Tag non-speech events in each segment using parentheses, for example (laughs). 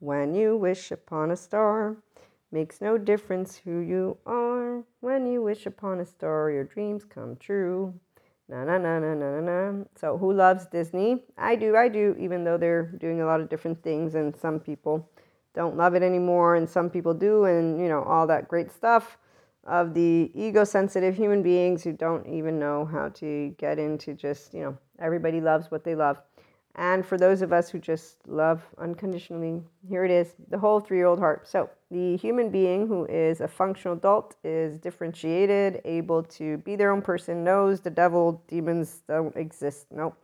when you wish upon a star. Makes no difference who you are. When you wish upon a star, your dreams come true. Na na na na na na. Na. So, who loves Disney? I do, I do, even though they're doing a lot of different things, and some people don't love it anymore, and some people do, and you know, all that great stuff of the ego sensitive human beings who don't even know how to get into just, you know, everybody loves what they love. And for those of us who just love unconditionally, here it is the whole three year old heart. So, the human being who is a functional adult is differentiated, able to be their own person, knows the devil, demons don't exist. No,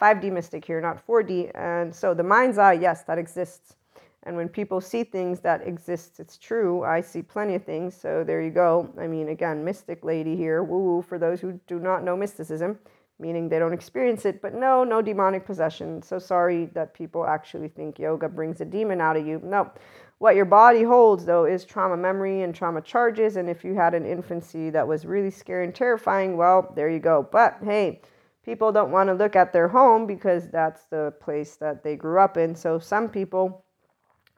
5D mystic here, not 4D. And so, the mind's eye, yes, that exists. And when people see things that exist, it's true. I see plenty of things. So, there you go. I mean, again, mystic lady here, woo woo, for those who do not know mysticism meaning they don't experience it. But no, no demonic possession. So sorry that people actually think yoga brings a demon out of you. No. What your body holds, though, is trauma memory and trauma charges. And if you had an infancy that was really scary and terrifying, well, there you go. But hey, people don't want to look at their home because that's the place that they grew up in. So some people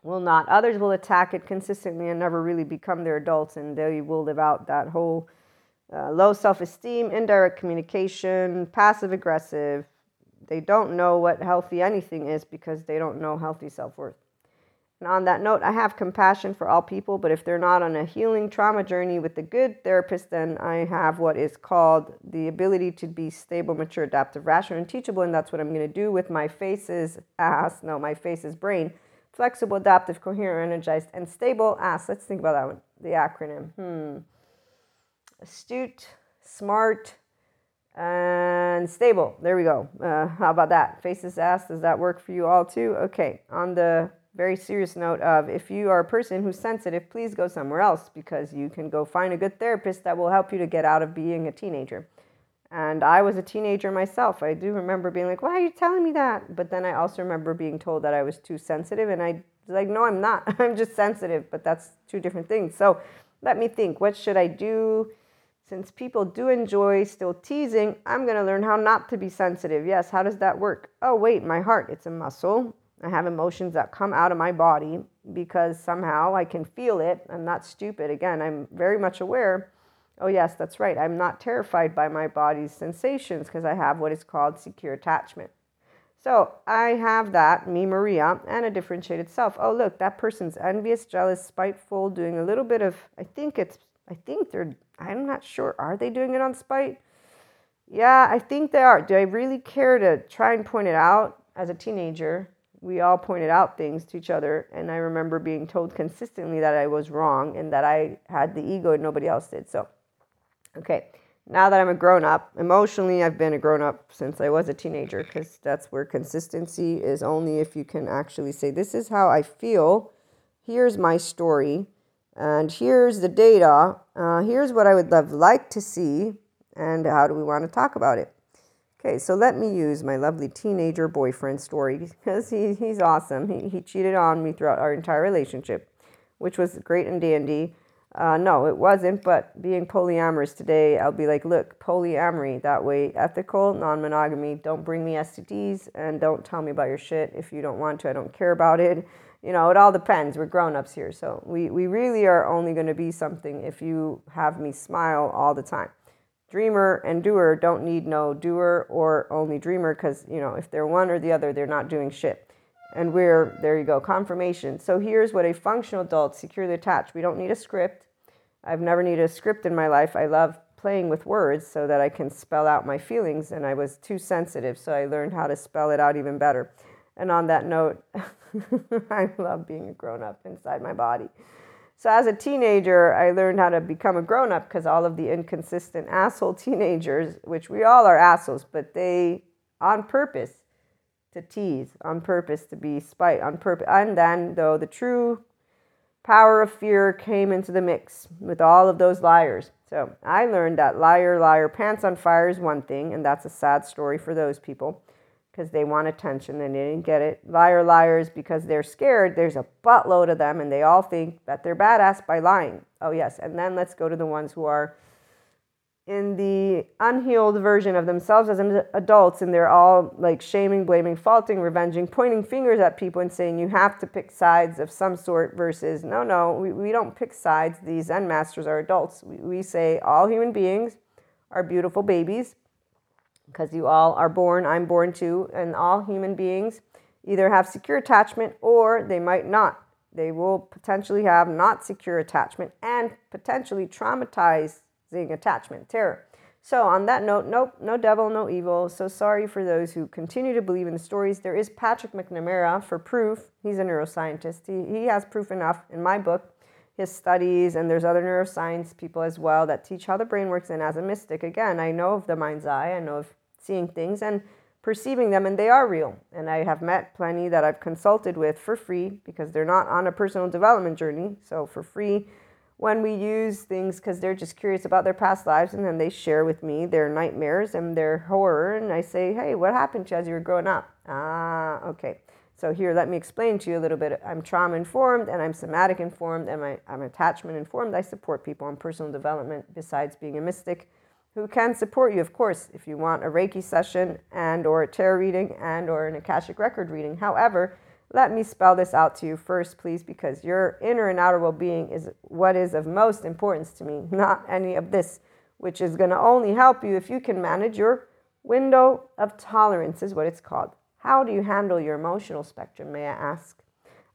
will not. Others will attack it consistently and never really become their adults, and they will live out that whole uh, low self esteem, indirect communication, passive aggressive. They don't know what healthy anything is because they don't know healthy self worth. And on that note, I have compassion for all people, but if they're not on a healing trauma journey with a good therapist, then I have what is called the ability to be stable, mature, adaptive, rational, and teachable. And that's what I'm going to do with my faces ass, no, my faces brain. Flexible, adaptive, coherent, energized, and stable ass. Let's think about that one. The acronym. Hmm astute, smart, and stable. There we go. Uh, how about that? Faces asked, does that work for you all too? Okay, on the very serious note of if you are a person who's sensitive, please go somewhere else because you can go find a good therapist that will help you to get out of being a teenager. And I was a teenager myself. I do remember being like, why are you telling me that? But then I also remember being told that I was too sensitive. And I was like, no, I'm not. (laughs) I'm just sensitive. But that's two different things. So let me think what should I do? Since people do enjoy still teasing, I'm going to learn how not to be sensitive. Yes, how does that work? Oh, wait, my heart, it's a muscle. I have emotions that come out of my body because somehow I can feel it. I'm not stupid. Again, I'm very much aware. Oh, yes, that's right. I'm not terrified by my body's sensations because I have what is called secure attachment. So I have that, me, Maria, and a differentiated self. Oh, look, that person's envious, jealous, spiteful, doing a little bit of, I think it's, I think they're I'm not sure. Are they doing it on spite? Yeah, I think they are. Do I really care to try and point it out as a teenager? We all pointed out things to each other, and I remember being told consistently that I was wrong and that I had the ego and nobody else did. So, okay, now that I'm a grown up, emotionally, I've been a grown up since I was a teenager because that's where consistency is only if you can actually say, This is how I feel. Here's my story and here's the data. Uh, here's what I would love like to see, and how do we want to talk about it? Okay, so let me use my lovely teenager boyfriend story (laughs) because he, he's awesome. He, he cheated on me throughout our entire relationship, which was great and dandy. Uh, no, it wasn't, but being polyamorous today, I'll be like, look, polyamory, that way, ethical, non monogamy, don't bring me STDs and don't tell me about your shit. If you don't want to, I don't care about it you know, it all depends. We're grown ups here. So we, we really are only going to be something if you have me smile all the time. Dreamer and doer don't need no doer or only dreamer because, you know, if they're one or the other, they're not doing shit. And we're, there you go, confirmation. So here's what a functional adult securely attached. We don't need a script. I've never needed a script in my life. I love playing with words so that I can spell out my feelings, and I was too sensitive, so I learned how to spell it out even better. And on that note, (laughs) I love being a grown up inside my body. So as a teenager, I learned how to become a grown up because all of the inconsistent asshole teenagers, which we all are assholes, but they on purpose to tease, on purpose to be spite, on purpose. And then, though, the true power of fear came into the mix with all of those liars. So I learned that liar, liar, pants on fire is one thing, and that's a sad story for those people because they want attention and they didn't get it. Liar, liars because they're scared. There's a buttload of them and they all think that they're badass by lying. Oh, yes. And then let's go to the ones who are in the unhealed version of themselves as adults and they're all like shaming, blaming, faulting, revenging, pointing fingers at people and saying you have to pick sides of some sort versus no, no, we, we don't pick sides. These Zen masters are adults. We, we say all human beings are beautiful babies because you all are born, I'm born too, and all human beings either have secure attachment or they might not. They will potentially have not secure attachment and potentially traumatized attachment, terror. So, on that note, nope, no devil, no evil. So sorry for those who continue to believe in the stories. There is Patrick McNamara for proof. He's a neuroscientist. He, he has proof enough in my book, his studies, and there's other neuroscience people as well that teach how the brain works. And as a mystic, again, I know of the mind's eye, I know of seeing things and perceiving them, and they are real. And I have met plenty that I've consulted with for free because they're not on a personal development journey. So, for free when we use things because they're just curious about their past lives and then they share with me their nightmares and their horror and i say hey what happened to you as you were growing up ah okay so here let me explain to you a little bit. I'm trauma informed and i'm somatic informed and i'm attachment informed i support people on personal development besides being a mystic who can support you of course if you want a reiki session and or a tarot reading and or an akashic record reading. However let me spell this out to you first, please, because your inner and outer well being is what is of most importance to me, not any of this, which is going to only help you if you can manage your window of tolerance, is what it's called. How do you handle your emotional spectrum, may I ask?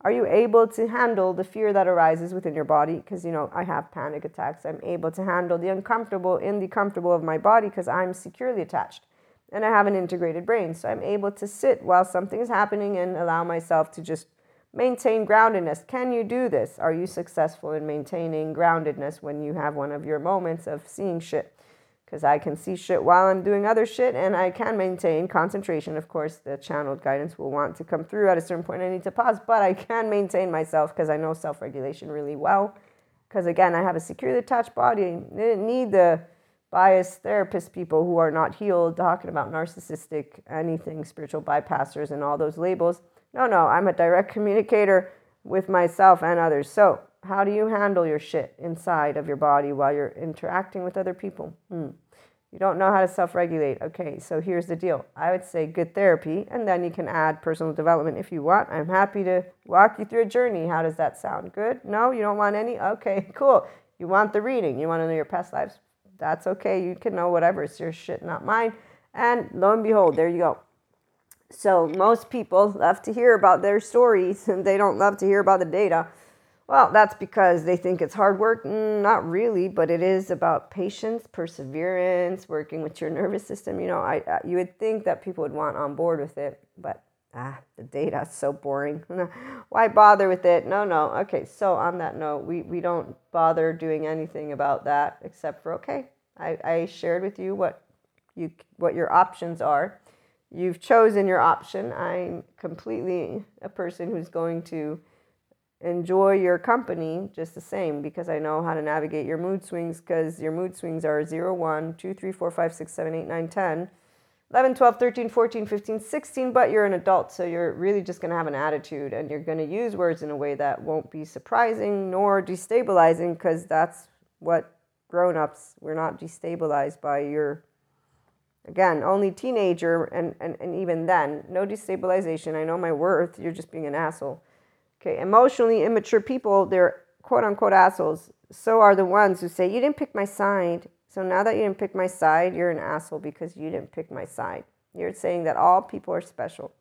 Are you able to handle the fear that arises within your body? Because, you know, I have panic attacks. I'm able to handle the uncomfortable in the comfortable of my body because I'm securely attached and I have an integrated brain. So I'm able to sit while something is happening and allow myself to just maintain groundedness. Can you do this? Are you successful in maintaining groundedness when you have one of your moments of seeing shit? Because I can see shit while I'm doing other shit and I can maintain concentration. Of course, the channeled guidance will want to come through at a certain point. I need to pause, but I can maintain myself because I know self regulation really well. Because again, I have a securely attached body. I didn't need the biased therapist people who are not healed talking about narcissistic anything spiritual bypassers and all those labels no no i'm a direct communicator with myself and others so how do you handle your shit inside of your body while you're interacting with other people hmm. you don't know how to self-regulate okay so here's the deal i would say good therapy and then you can add personal development if you want i'm happy to walk you through a journey how does that sound good no you don't want any okay (laughs) cool you want the reading you want to know your past lives that's okay. You can know whatever. It's your shit, not mine. And lo and behold, there you go. So most people love to hear about their stories (laughs) and they don't love to hear about the data. Well, that's because they think it's hard work. Mm, not really, but it is about patience, perseverance, working with your nervous system. You know, I, I you would think that people would want on board with it, but ah, the data is so boring. (laughs) Why bother with it? No, no. Okay, so on that note, we, we don't bother doing anything about that except for okay, I, I shared with you what you what your options are. You've chosen your option. I'm completely a person who's going to enjoy your company just the same because I know how to navigate your mood swings because your mood swings are 0, 1, 2, 3, 4, 5, 6, 7, 8, 9, 10 11, 12, 13, 14, 15, 16, but you're an adult, so you're really just going to have an attitude and you're going to use words in a way that won't be surprising nor destabilizing because that's what grown ups, we're not destabilized by your, again, only teenager, and, and, and even then, no destabilization. I know my worth, you're just being an asshole. Okay, emotionally immature people, they're quote unquote assholes. So are the ones who say, You didn't pick my side. So now that you didn't pick my side, you're an asshole because you didn't pick my side. You're saying that all people are special.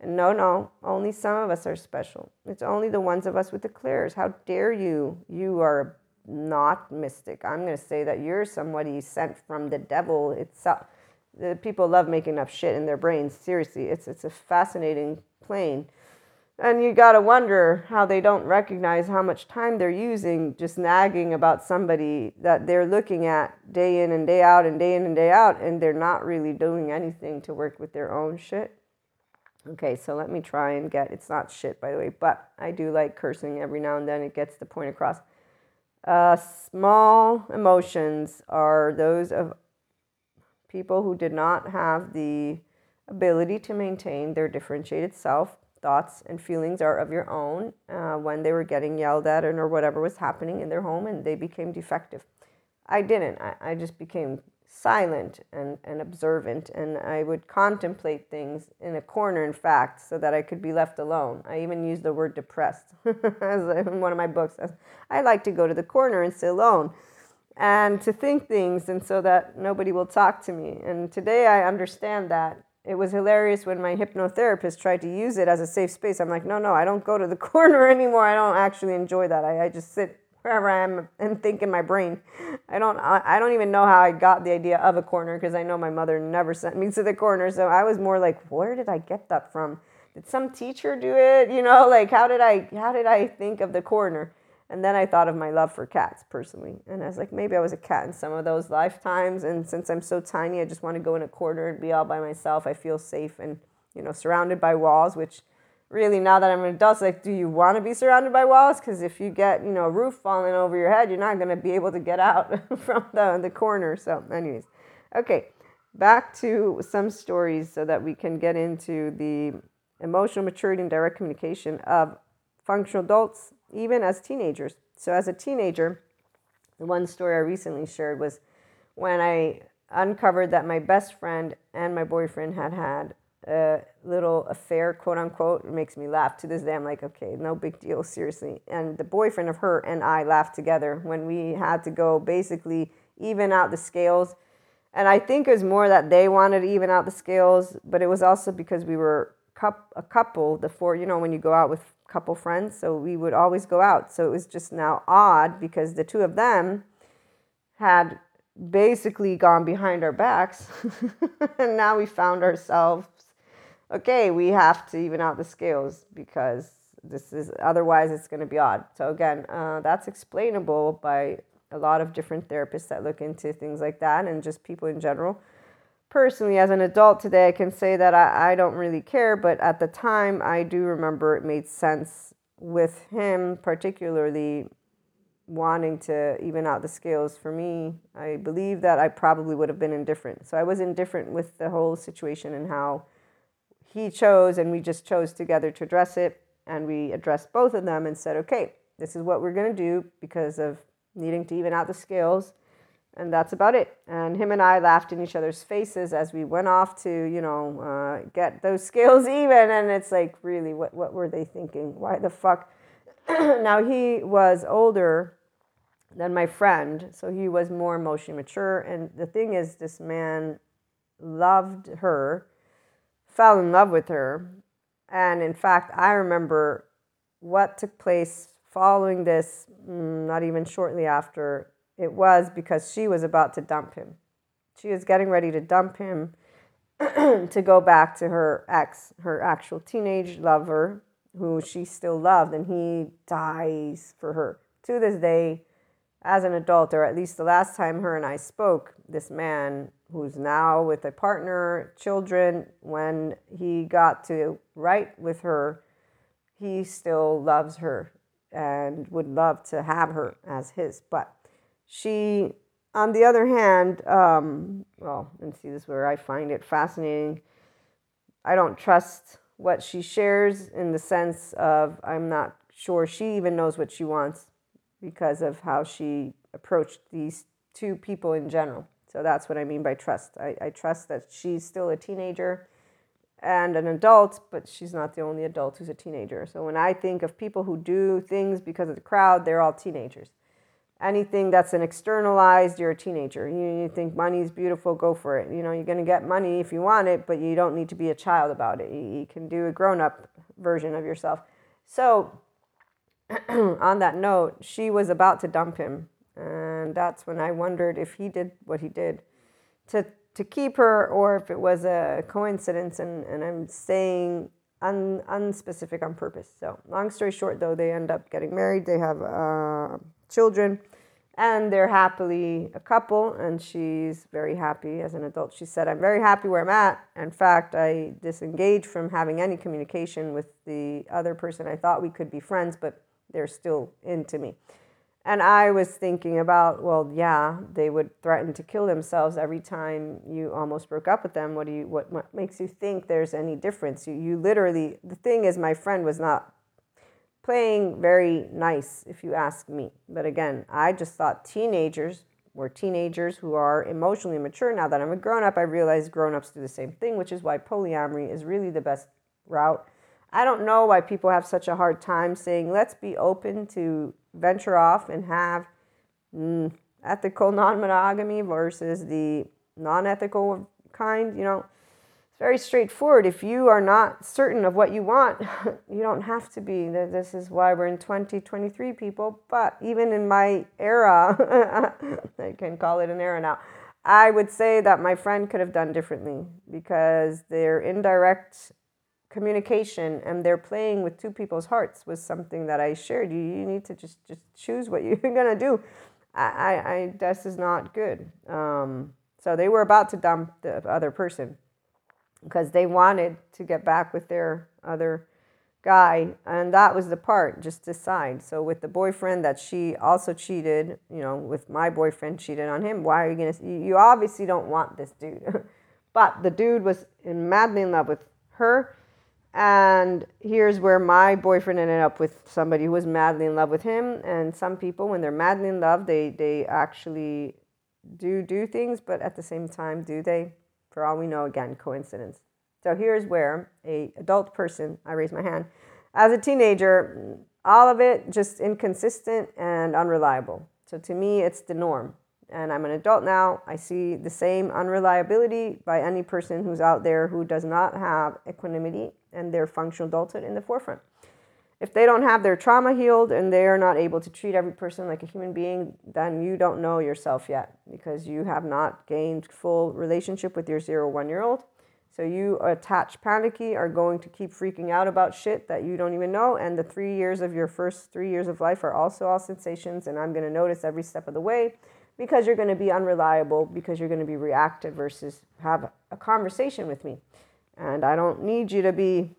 And no, no, only some of us are special. It's only the ones of us with the clairs. How dare you? You are not mystic. I'm going to say that you're somebody sent from the devil itself. The people love making up shit in their brains. Seriously, it's it's a fascinating plane. And you got to wonder how they don't recognize how much time they're using just nagging about somebody that they're looking at day in and day out and day in and day out, and they're not really doing anything to work with their own shit. Okay, so let me try and get it's not shit, by the way, but I do like cursing every now and then. It gets the point across. Uh, small emotions are those of people who did not have the ability to maintain their differentiated self thoughts and feelings are of your own uh, when they were getting yelled at and or whatever was happening in their home and they became defective. I didn't. I, I just became silent and, and observant, and I would contemplate things in a corner, in fact, so that I could be left alone. I even used the word depressed (laughs) as in one of my books. I like to go to the corner and sit alone and to think things, and so that nobody will talk to me. And today I understand that. It was hilarious when my hypnotherapist tried to use it as a safe space. I'm like, no, no, I don't go to the (laughs) corner anymore. I don't actually enjoy that. I, I just sit wherever I am and think in my brain. I don't I don't even know how I got the idea of a corner because I know my mother never sent me (laughs) to the corner. So I was more like, where did I get that from? Did some teacher do it? You know, like how did I how did I think of the corner? And then I thought of my love for cats personally. And I was like, maybe I was a cat in some of those lifetimes. And since I'm so tiny, I just want to go in a corner and be all by myself. I feel safe and, you know, surrounded by walls, which really now that I'm an adult, like, do you want to be surrounded by walls? Because if you get, you know, a roof falling over your head, you're not going to be able to get out (laughs) from the, the corner. So, anyways, okay, back to some stories so that we can get into the emotional maturity and direct communication of functional adults, even as teenagers. So, as a teenager, the one story I recently shared was when I uncovered that my best friend and my boyfriend had had a little affair, quote unquote. It makes me laugh to this day. I'm like, okay, no big deal, seriously. And the boyfriend of her and I laughed together when we had to go basically even out the scales. And I think it was more that they wanted to even out the scales, but it was also because we were a couple, the four, you know, when you go out with couple friends. So we would always go out. So it was just now odd because the two of them had basically gone behind our backs. (laughs) and now we found ourselves okay, we have to even out the scales because this is otherwise it's going to be odd. So again, uh, that's explainable by a lot of different therapists that look into things like that and just people in general. Personally, as an adult today, I can say that I, I don't really care, but at the time, I do remember it made sense with him, particularly wanting to even out the scales for me. I believe that I probably would have been indifferent. So I was indifferent with the whole situation and how he chose, and we just chose together to address it. And we addressed both of them and said, okay, this is what we're going to do because of needing to even out the scales. And that's about it. And him and I laughed in each other's faces as we went off to, you know, uh, get those (laughs) scales even. And it's like, really, what, what were they thinking? Why the fuck? (clears throat) now, he was older than my friend, so he was more emotionally mature. And the thing is, this man loved her fell in love with her. And in fact, I remember what took place following this, mm, not even shortly after. It was because she was about to dump him. She was getting ready to dump him (clears throat) to go back to her ex, her actual teenage lover, who she still loved, and he dies for her. To this day, as an adult, or at least the last time her and I spoke, this man who's now with a partner, children, when he got to write with her, he still loves her and would love to have her as his. But she, on the other hand, um, well, and see this is where I find it fascinating. I don't trust what she shares in the sense of I'm not sure she even knows what she wants because of how she approached these two people in general. So that's what I mean by trust. I, I trust that she's still a teenager and an adult, but she's not the only adult who's a teenager. So when I think of people who do things because of the crowd, they're all teenagers. Anything that's an externalized, you're a teenager. You, you think money's beautiful, go for it. You know, you're going to get money if you want it, but you don't need to be a child about it. You, you can do a grown up version of yourself. So, (clears throat) on that note, she was about to dump him and that's when I wondered if he did what he did to, to keep her or if it was a coincidence. And, and I'm saying un, unspecific on purpose. So, long story short, though, they end up getting married, they have uh, children, and they're happily a couple. And she's very happy as an adult. She said, I'm very happy where I'm at. In fact, I disengaged from having any communication with the other person. I thought we could be friends, but they're still into me. And I was thinking about, well, yeah, they would threaten to kill themselves every time you almost broke up with them. What do you what, what makes you think there's any difference? You you literally the thing is my friend was not playing very nice if you ask me. But again, I just thought teenagers We're teenagers who are emotionally mature. Now that I'm a grown up, I realize grown ups do the same thing, which is why polyamory is really the best route. I don't know why people have such a hard time saying, let's be open to venture off and have mm, ethical non monogamy versus the non ethical kind. You know, very straightforward. If you are not certain of what you want, (laughs) you don't have to be. This is why we're in 2023, people. But even in my era, (laughs) I can call it an era now, I would say that my friend could have done differently because their indirect communication and they're playing with two people's hearts was something that I shared. You, you need to just, just choose what (laughs) you're going to do. I, I, I, this is not good. Um, so they were about to dump the other person because they wanted to get back with their other guy and that was the part just decide so with the boyfriend that she also cheated you know with my boyfriend cheated on him why are you gonna you obviously don't want this dude. (laughs) But the dude was madly in love with her and here's where my boyfriend ended up with somebody who was madly in love with him. And some people when they're madly in love they they actually do do things but at the same time do they for all we know, again, coincidence. So here's where a adult person, I raise my hand, as a teenager, all of it just inconsistent and unreliable. So to me, it's the norm. And I'm an adult now. I see the same unreliability by any person who's out there who does not have equanimity and their functional adulthood in the forefront if they don't have their trauma healed and they are not able to treat every person like a human being, then you don't know yourself yet because you have not gained full relationship with your zero one year old. So you attached panicky are going to keep freaking out about shit that you don't even know. And the three years of your first three years of life are also all sensations. And I'm going to notice every step of the way because you're going to be unreliable, because you're going to be reactive versus have a conversation with me. And I don't need you to be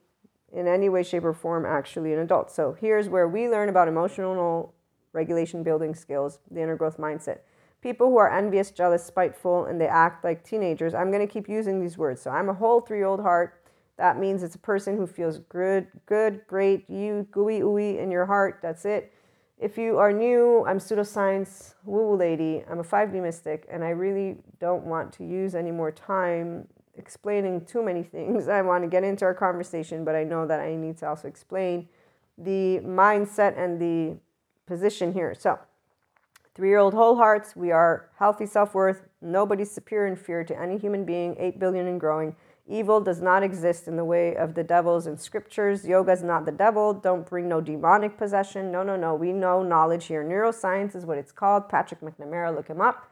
in any way, shape, or form actually an adult. So here's where we learn about emotional regulation building skills, the inner growth mindset. People who are envious, jealous, spiteful, and they act like teenagers. I'm going to keep using these words. So I'm a whole three-year-old heart. That means it's a person who feels good, good, great, you gooey ooey in your heart. That's it. If you are new, I'm pseudoscience woo woo lady. I'm a 5D mystic, and I really don't want to use any more time explaining too many things. (laughs) I want to get into our conversation, but I know that I need to also explain the mindset and the position here. So, three year old whole hearts, we are healthy self worth. Nobody's superior in fear to any human being, 8 billion and growing. Evil does not exist in the way of the devils in scriptures. Yoga is not the devil. Don't bring no demonic possession. No, no, no. We know knowledge here. Neuroscience is what it's called. Patrick McNamara, look him up.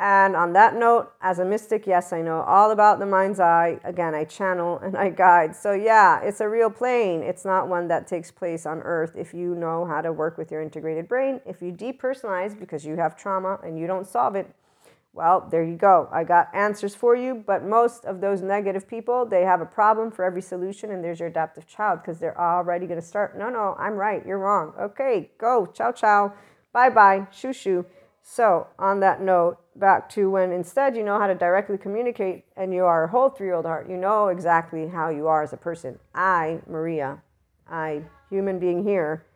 And on that note, as a mystic, yes, I know all about the mind's eye. Again, I channel and I guide. So, yeah, it's a real plane. It's not one that takes place on earth if you know how to work with your integrated brain. If you depersonalize because you have trauma and you don't solve it, well, there you go. I got answers for you. But most of those negative people, they have a problem for every solution, and there's your adaptive child because they're already going to start. No, no, I'm right. You're wrong. Okay, go. Ciao, ciao. Bye bye. Shoo, shoo. So, on that note, back to when instead you know how to directly communicate and you are a whole three year old heart, you know exactly how you are as a person. I, Maria, I, human being here,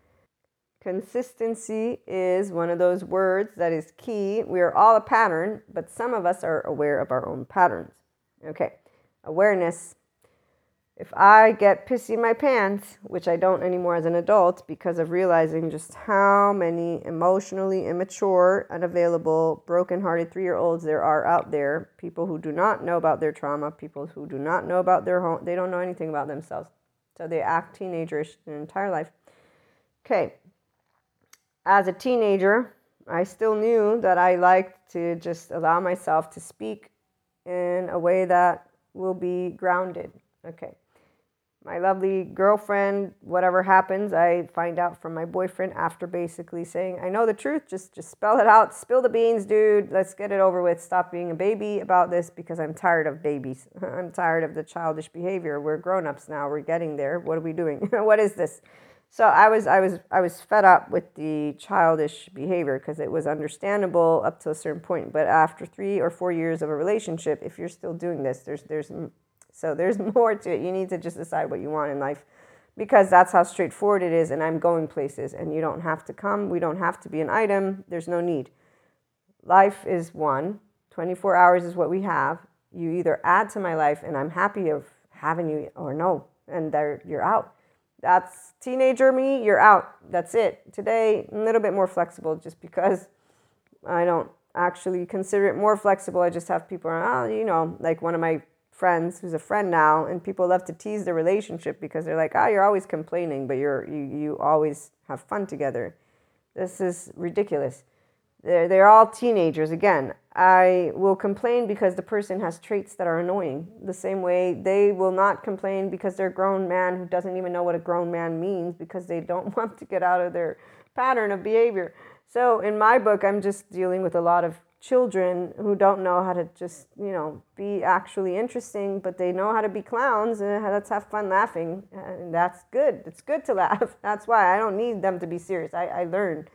consistency is one of those words that is key. We are all a pattern, but some of us are aware of our own patterns. Okay, awareness if I get pissy in my pants, which I don't anymore as an adult because of realizing just how many emotionally immature, unavailable, broken-hearted three-year-olds there are out there, people who do not know about their trauma, people who do not know about their home, they don't know anything about themselves. So they act teenagerish their entire life. Okay. As a teenager, I still knew that I liked to just allow myself to speak in a way that will be grounded. Okay my lovely girlfriend, whatever happens, I find out from my boyfriend after basically saying, I know the truth, just just spell it out, spill the beans, dude. Let's get it over with. Stop being a baby about this because I'm tired of babies. (laughs) I'm tired of the childish behavior. We're grown-ups now. We're getting there. What are we doing? (laughs) what is this? So I was I was I was fed up with the childish behavior because it was understandable up to a certain point, but after 3 or 4 years of a relationship, if you're still doing this, there's there's so there's (laughs) more to it. You need to just decide what you want in life because that's how straightforward it is. And I'm going places and you don't have to come. We don't have to be an item. There's no need. life is one, 24 hours is what we have. You either add to my life and I'm happy of having you or no, and there you're out. That's teenager me, you're out. That's it. Today, a little bit more flexible just because I don't actually consider it more flexible. I just have people around, oh, you know, like one of my friends who's a friend now, and people love to tease the relationship because they're like, oh, you're always complaining, but you're you, you always have fun together. This is ridiculous. They're, they're all teenagers. Again, I will complain because the person has traits that are annoying. The same way they will not complain because they're a grown man who doesn't even know what a grown man means because they don't (laughs) want to get out of their pattern of behavior. So in my book, I'm just dealing with a lot of children who don't know how to just, you know, be actually interesting, but they know how to be clowns and let's have fun laughing. And that's good. It's good to (laughs) laugh. That's why I don't need them to be serious. I, I learned.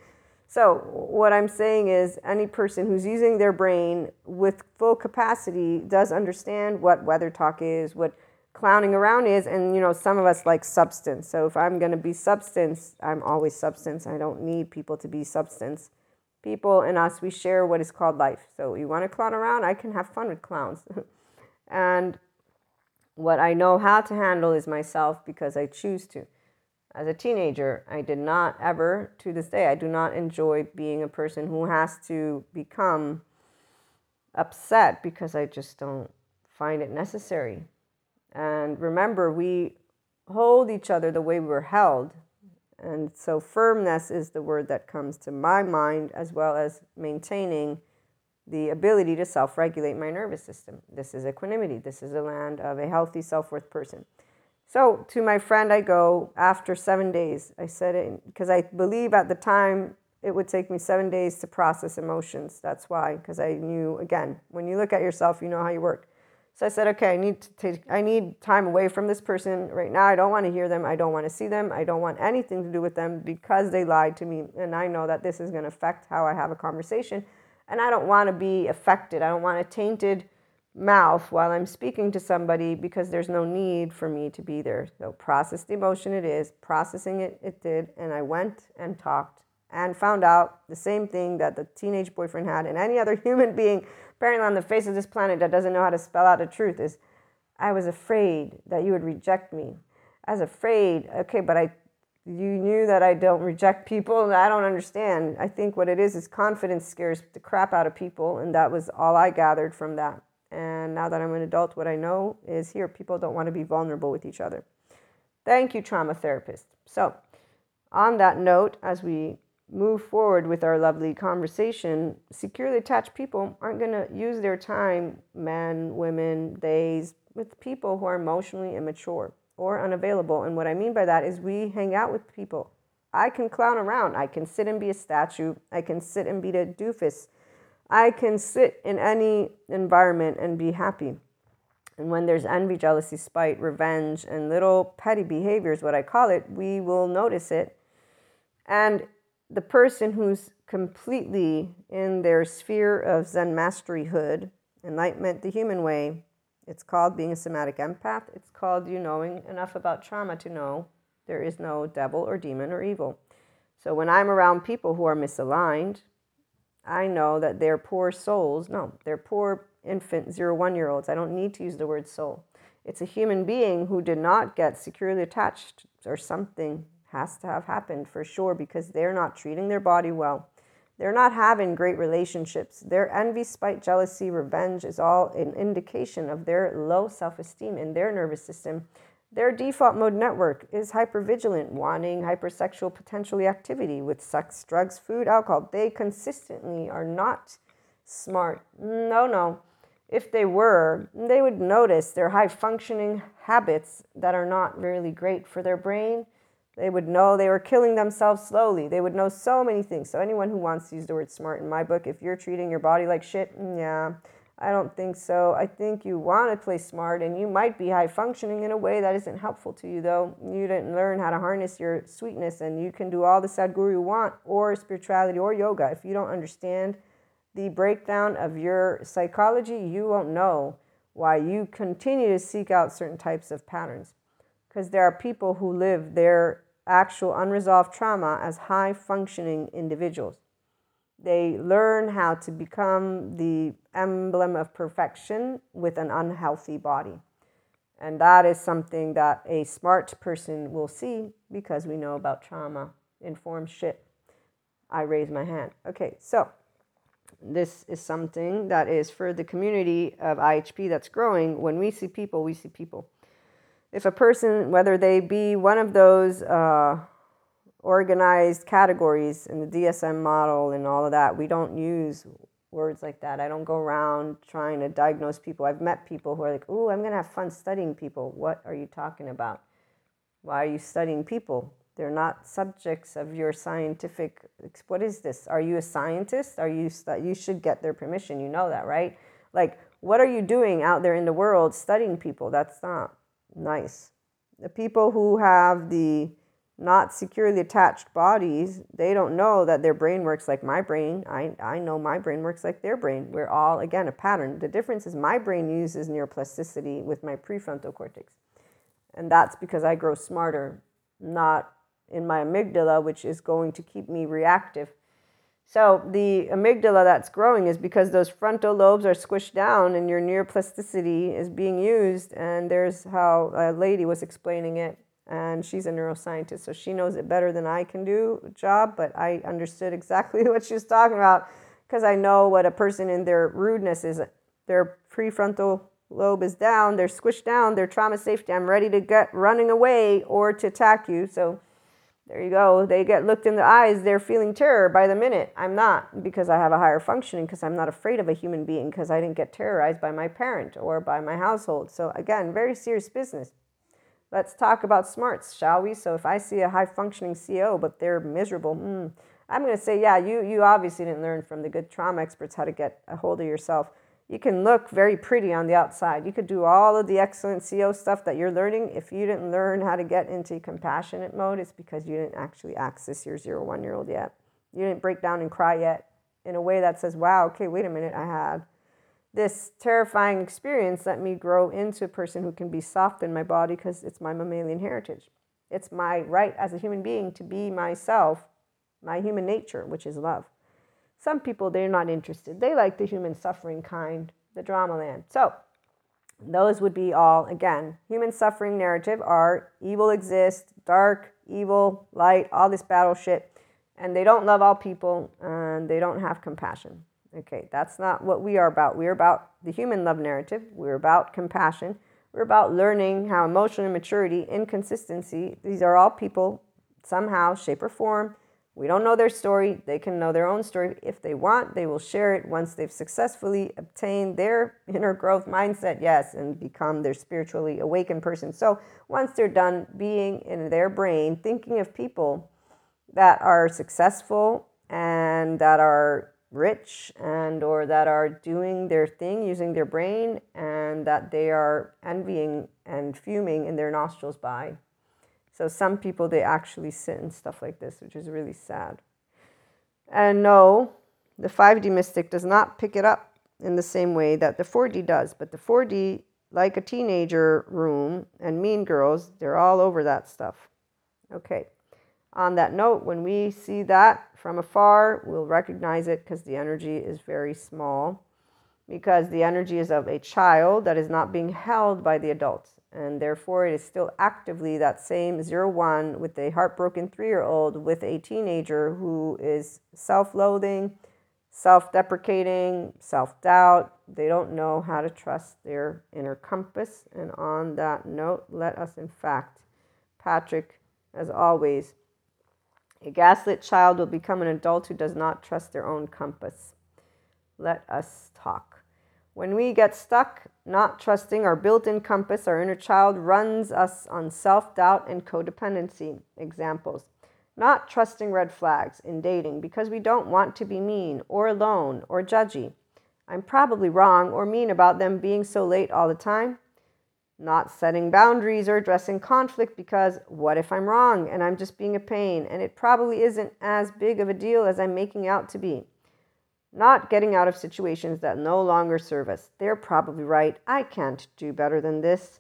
So, what I'm saying is, any person who's using their brain with full capacity does understand what weather talk is, what clowning around is, and you know, some of us like substance. So, if I'm going to be substance, I'm always substance. I don't need people to be substance people and us, we share what is called life. So you want to clown around, I can have fun with clowns. (laughs) and what I know how to handle is myself because I choose to. As a teenager, I did not ever, to this day, I do not enjoy being a person who has to become upset because I just don't find it necessary. And remember, we hold each other the way we were held and so, firmness is the word that comes to my mind, as well as maintaining the ability to self regulate my nervous system. This is equanimity. This is a land of a healthy self worth person. So, to my friend, I go after seven days. I said it because I believe at the time it would take me seven days to process emotions. That's why, because I knew, again, when you look at yourself, you know how you work. So I said, okay, I need to take, I need time away from this person right now. I don't want to hear them. I don't want to see them. I don't want anything to do with them because they lied to me. And I know that this is going to affect how I have a conversation. And I don't want to be affected. I don't want a tainted mouth while I'm speaking to somebody because there's no need for me to be there. So process the emotion it is, processing it, it did. And I went and talked and found out the same thing that the teenage boyfriend had and any other (laughs) human being apparently on the face of this planet that doesn't know how to spell out the truth is I was afraid that you would reject me. I was afraid, okay, but I you knew that I don't reject people I don't understand. I think what it is is confidence scares the crap out of people and that was all I gathered from that. And now that I'm an adult, what I know is here people don't want to be vulnerable with each other. Thank you, trauma therapist. So, on that note, as we move forward with our lovely conversation, securely attached people aren't going to use their time, men, women, days, with people who are emotionally immature or unavailable. And what I mean by that is we hang out with people. I can clown around. I can sit and be a statue. I can sit and be a doofus. I can sit in any environment and be happy. And when there's envy, jealousy, spite, revenge, and little petty behaviors, what I call it, we will notice it. And the person who's completely in their sphere of Zen masteryhood, enlightenment the human way, it's called being a somatic empath. It's called you knowing enough about trauma to know there is no devil or demon or evil. So when I'm around people who are misaligned, I know that they're poor souls. No, they're poor infant zero one year olds. I don't need to use the word soul. It's a human being who did not get securely attached or something has to have happened for sure because they're not treating their body well. They're not having great relationships. Their envy, spite, jealousy, revenge is all an indication of their low self esteem in their nervous system. Their default mode network is hypervigilant, wanting hypersexual potentially activity with sex, drugs, food, alcohol. They consistently are not smart. No, no. If they were, they would notice their high functioning habits that are not really great for their brain they would know they were killing themselves slowly. They would know so many things. So, anyone who wants to use the word smart in my book, if you're treating your body like shit, mm, yeah, I don't think so. I think you want to play smart and you might be high functioning in a way that isn't helpful to you, though. You didn't learn how to harness your sweetness and you can do all the Sadhguru you want or spirituality or yoga. If you don't understand the breakdown of your psychology, you won't know why you continue to seek out certain types of patterns. Because there are people who live their actual unresolved trauma as high functioning individuals. They learn how to become the emblem of perfection with an unhealthy body. And that is something that a smart person will see because we know about trauma informed shit. I raise my hand. Okay, so this is something that is for the community of IHP that's growing. When we see people, we see people. If a person, whether they be one of those uh, organized categories in the DSM model and all of that, we don't use words like that. I don't go around trying to diagnose people. I've met people who are like, "Ooh, I'm going to have fun studying people." What are you talking about? Why are you studying people? They're not subjects of your scientific. What is this? Are you a scientist? Are you you should get their permission. You know that, right? Like, what are you doing out there in the world studying people? That's not nice. The people who have the not securely attached bodies, they don't know that their brain works like my brain. I, I know my brain works like their brain. We're all, again, a pattern. The difference is my brain uses neuroplasticity with my prefrontal cortex. And that's because I grow smarter, not in my amygdala, which is going to keep me reactive. So the amygdala that's growing is because those frontal lobes are squished down and your neuroplasticity is being used. And there's how a lady was explaining it. And she's a neuroscientist, so she knows it better than I can do a job, but I understood exactly (laughs) what she was talking about because I know what a person in their rudeness is. Their prefrontal lobe is down, they're squished down, they're trauma safety. I'm ready to get running away or to attack you. So there you go. They get looked in the eyes, they're feeling terror by the minute. I'm not because I have a higher functioning, because I'm not afraid of a human being, because I didn't get terrorized by my parent or by my household. So, again, very serious business. Let's talk about smarts, shall we? So, if I see a high functioning CEO, but they're miserable, mm, I'm going to say, yeah, you, you obviously didn't learn from the good trauma experts how to get a hold of yourself you can look very pretty on the outside. You could do all of the excellent CEO stuff that you're learning. If you didn't learn how to get into compassionate mode, it's because you didn't actually access your zero one year old yet. You didn't break down and cry yet in a way that says, wow, okay, wait a minute, I had this terrifying experience. Let me grow into a person who can be soft in my body because it's my mammalian heritage. It's my right as a human being to be myself, my human nature, which is love. Some people, they're not interested. They like the human suffering kind, the drama land. So, those would be all, again, human suffering narrative are evil exists, dark, evil, light, all this battle shit. And they don't love all people and they don't have compassion. Okay, that's not what we are about. We're about the human love narrative. We're about compassion. We're about learning how emotional immaturity, inconsistency, these are all people somehow, shape, or form we don't know their story. They can know their own story. If they want, they will share it once they've successfully obtained their (laughs) inner growth mindset, yes, and become their spiritually awakened person. So once they're done being in their brain, thinking of people that are successful and that are rich and or that are doing their thing using their brain and that they are envying and fuming in their nostrils by so some people they actually sit and stuff like this, which is really sad. And no, the 5D mystic does not pick it up in the same way that the 4D does, but the 4D like a teenager room and mean girls, they're all over that stuff. Okay. On that note, when we see that from afar, we'll recognize it because the energy is very small, because the energy is of a child that is not being held by the adults and therefore it is still actively that same zero one with a heartbroken three year old with a teenager who is self loathing, self deprecating, self doubt. They don't know how to trust their inner compass. And on that note, let us, in fact, Patrick, as always, a gaslit child will become an adult who does not trust their own compass. Let us talk. When we get stuck, not trusting our built in compass, our inner child runs us on self doubt and codependency. Examples not trusting red flags in dating because we don't want to be mean or alone or judgy. I'm probably wrong or mean about them being so late all the time. Not setting boundaries or addressing conflict because what if I'm wrong and I'm just being a pain and it probably isn't as big of a deal as I'm making out to be not getting out of situations that no longer serve us. They're probably right. I can't do better than this.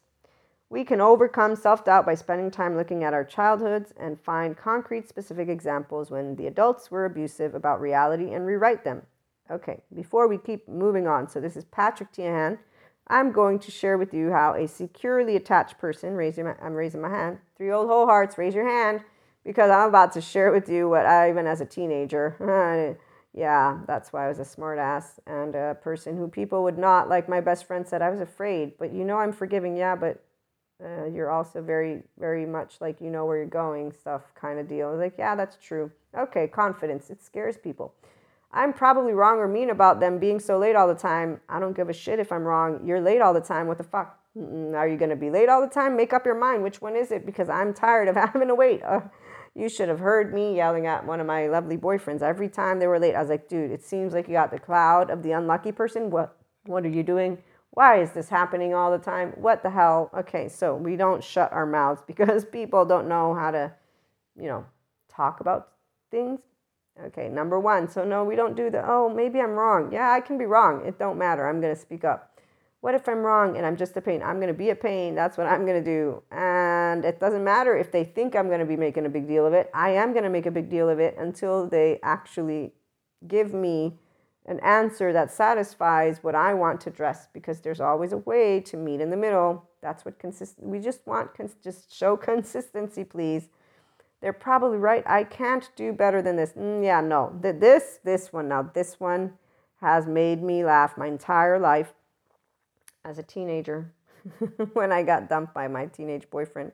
We can overcome self doubt by spending time looking at our childhoods and find concrete, specific examples when the adults were abusive about reality and rewrite them. Okay, before we keep moving on, so this is Patrick Teahan. I'm going to share with you how a securely attached person, raise your, I'm raising my hand, three old whole hearts, raise your hand, because I'm about to share with you what I, even as a teenager, (laughs) yeah, that's why I was a smartass and a person who people would not, like my best friend said, I was afraid, but you know I'm forgiving, yeah, but uh, you're also very, very much like you know where you're going, stuff kind of deal. Like, yeah, that's true. Okay, confidence. It scares people. I'm probably wrong or mean about them being so late all the time. I don't give a shit if I'm wrong. You're late all the time. What the fuck? Mm-mm. Are you going to be late all the time? Make up your mind. Which one is it? Because I'm tired of (laughs) having to wait. Uh, you should have heard me yelling at one of my lovely boyfriends every time they were late. I was like, dude, it seems like you got the cloud of the unlucky person. What, what are you doing? Why is this happening all the time? What the hell? Okay, so we don't shut our mouths (laughs) because people don't know how to, you know, talk about things. Okay, number one. So no, we don't do the, oh, maybe I'm wrong. Yeah, I can be wrong. It don't matter. I'm going to speak up. What if I'm wrong and I'm just a pain? I'm going to be a pain. That's what I'm going to do. And it doesn't matter if they think I'm going to be making a big deal of it. I am going to make a big deal of it until they actually give me an answer that satisfies what I want to dress because there's always a way to meet in the middle. That's what consist. We just want cons- just show (laughs) consistency, please. They're probably right. I can't do better than this. Mm, yeah, no. The, this this one now. This one has made me laugh my entire life as a teenager (laughs) when I got dumped by my teenage boyfriend.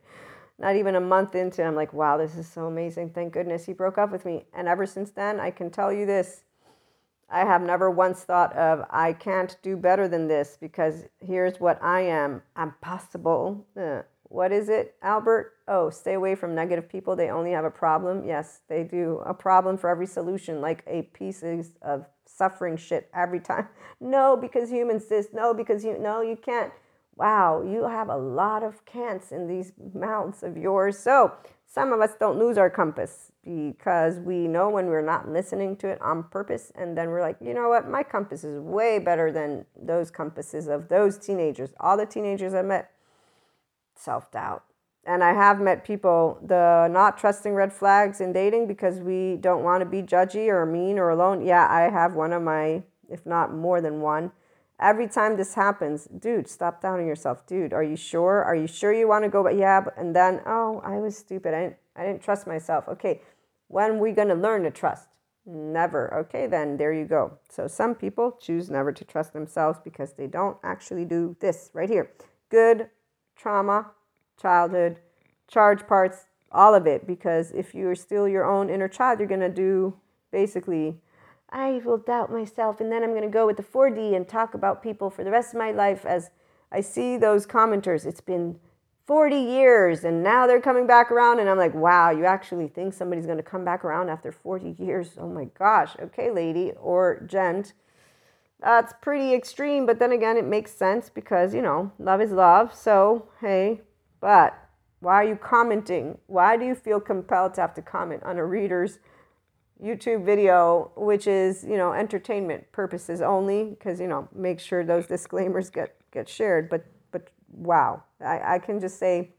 Not even a month into, it, I'm like, wow, this is so amazing. Thank goodness he broke up with me. And ever since then, I can tell you this I have never once thought of, I can't do better than this because here's what I am. I'm possible. Uh, what is it, Albert? Oh, stay away from negative people. They only have a problem. Yes, they do. A problem for every solution, like a pieces of suffering shit every time. (laughs) No, because humans this. No, because you. No, you can't. Wow, you have a lot of can'ts in these mouths of yours. So some of us don't lose our compass because we know when we're not listening to it on purpose and then we're like you know what my compass is way better than those compasses of those teenagers all the teenagers i met self-doubt and i have met people the not trusting red flags in dating because we don't want to be judgy or mean or alone yeah i have one of my if not more than one every time this happens, dude, stop doubting yourself. Dude, are you sure? Are you sure you want to go? But yeah, and then, oh, I was stupid. I didn't, I didn't trust myself. Okay, when are we going to learn to trust? Never. Okay, then there you go. So some people choose never to trust themselves because they don't actually do this right here. Good trauma, childhood, charge parts, all of it. Because if you're still your own inner child, you're going to do basically I will doubt myself, and then I'm going to go with the 4D and talk about people for the rest of my life as I see those commenters. It's been 40 years, and now they're coming back around, and I'm like, wow, you actually think somebody's going to come back around after 40 years? Oh my gosh. Okay, lady or gent. That's pretty extreme, but then again, it makes sense because, you know, love is love. So, hey, but why are you commenting? Why do you feel compelled to have to comment on a reader's YouTube video, which is, you know, entertainment purposes only, because, you know, make sure those disclaimers get, get shared. But, but wow, I, I can just say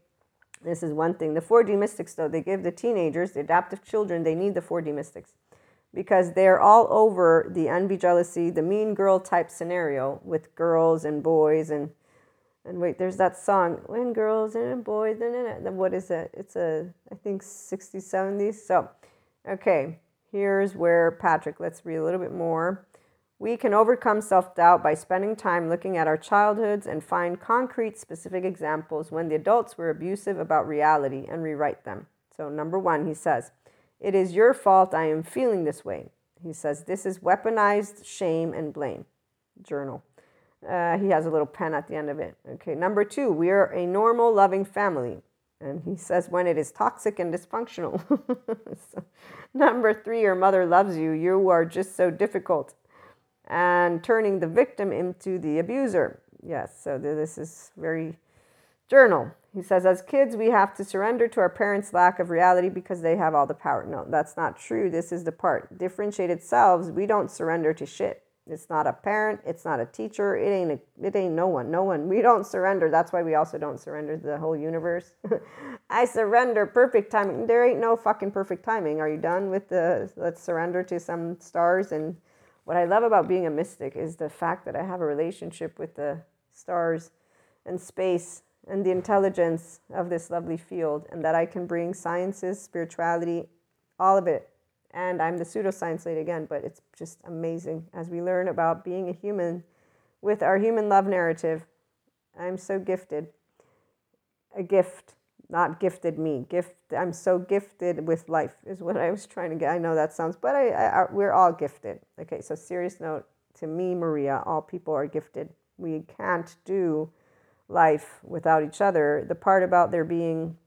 this is one thing. The 4D mystics, though, they give the teenagers, the adaptive children, they need the 4D mystics because they're all over the envy, jealousy, the mean girl type scenario with girls and boys and and wait, there's that song when girls and boys and what is it? It's a I think 60s, 70s. So, okay, Here's where Patrick, let's read a little bit more. We can overcome self doubt by spending time looking at our childhoods and find concrete, specific examples when the adults were abusive about reality and rewrite them. So, number one, he says, It is your fault I am feeling this way. He says, This is weaponized shame and blame. Journal. Uh, he has a little pen at the end of it. Okay, number two, we are a normal, loving family. And he says, when it is toxic and dysfunctional. (laughs) so, number three, your mother loves you. You are just so difficult. And turning the victim into the abuser. Yes, so this is very journal. He says, as kids, we have to surrender to our parents' lack of reality because they have all the power. No, that's not true. This is the part. Differentiated selves, we don't surrender to shit. It's not a parent. It's not a teacher. It ain't. A, it ain't no one. No one. We don't surrender. That's why we also don't surrender to the whole universe. (laughs) I surrender. Perfect timing. There ain't no fucking perfect timing. Are you done with the? Let's surrender to some stars. And what I love about being a mystic is the fact that I have a relationship with the stars and space and the intelligence of this lovely field, and that I can bring sciences, spirituality, all of it and I'm the pseudoscience lady again, but it's just amazing as we learn about being a human with our human love narrative. I'm so gifted. A gift, not gifted me. Gift. I'm so gifted with life is what I was trying to get. I know that sounds, but I, I we're all gifted. Okay, so serious note to me, Maria. All people are gifted. We can't do life without each other. The part about there being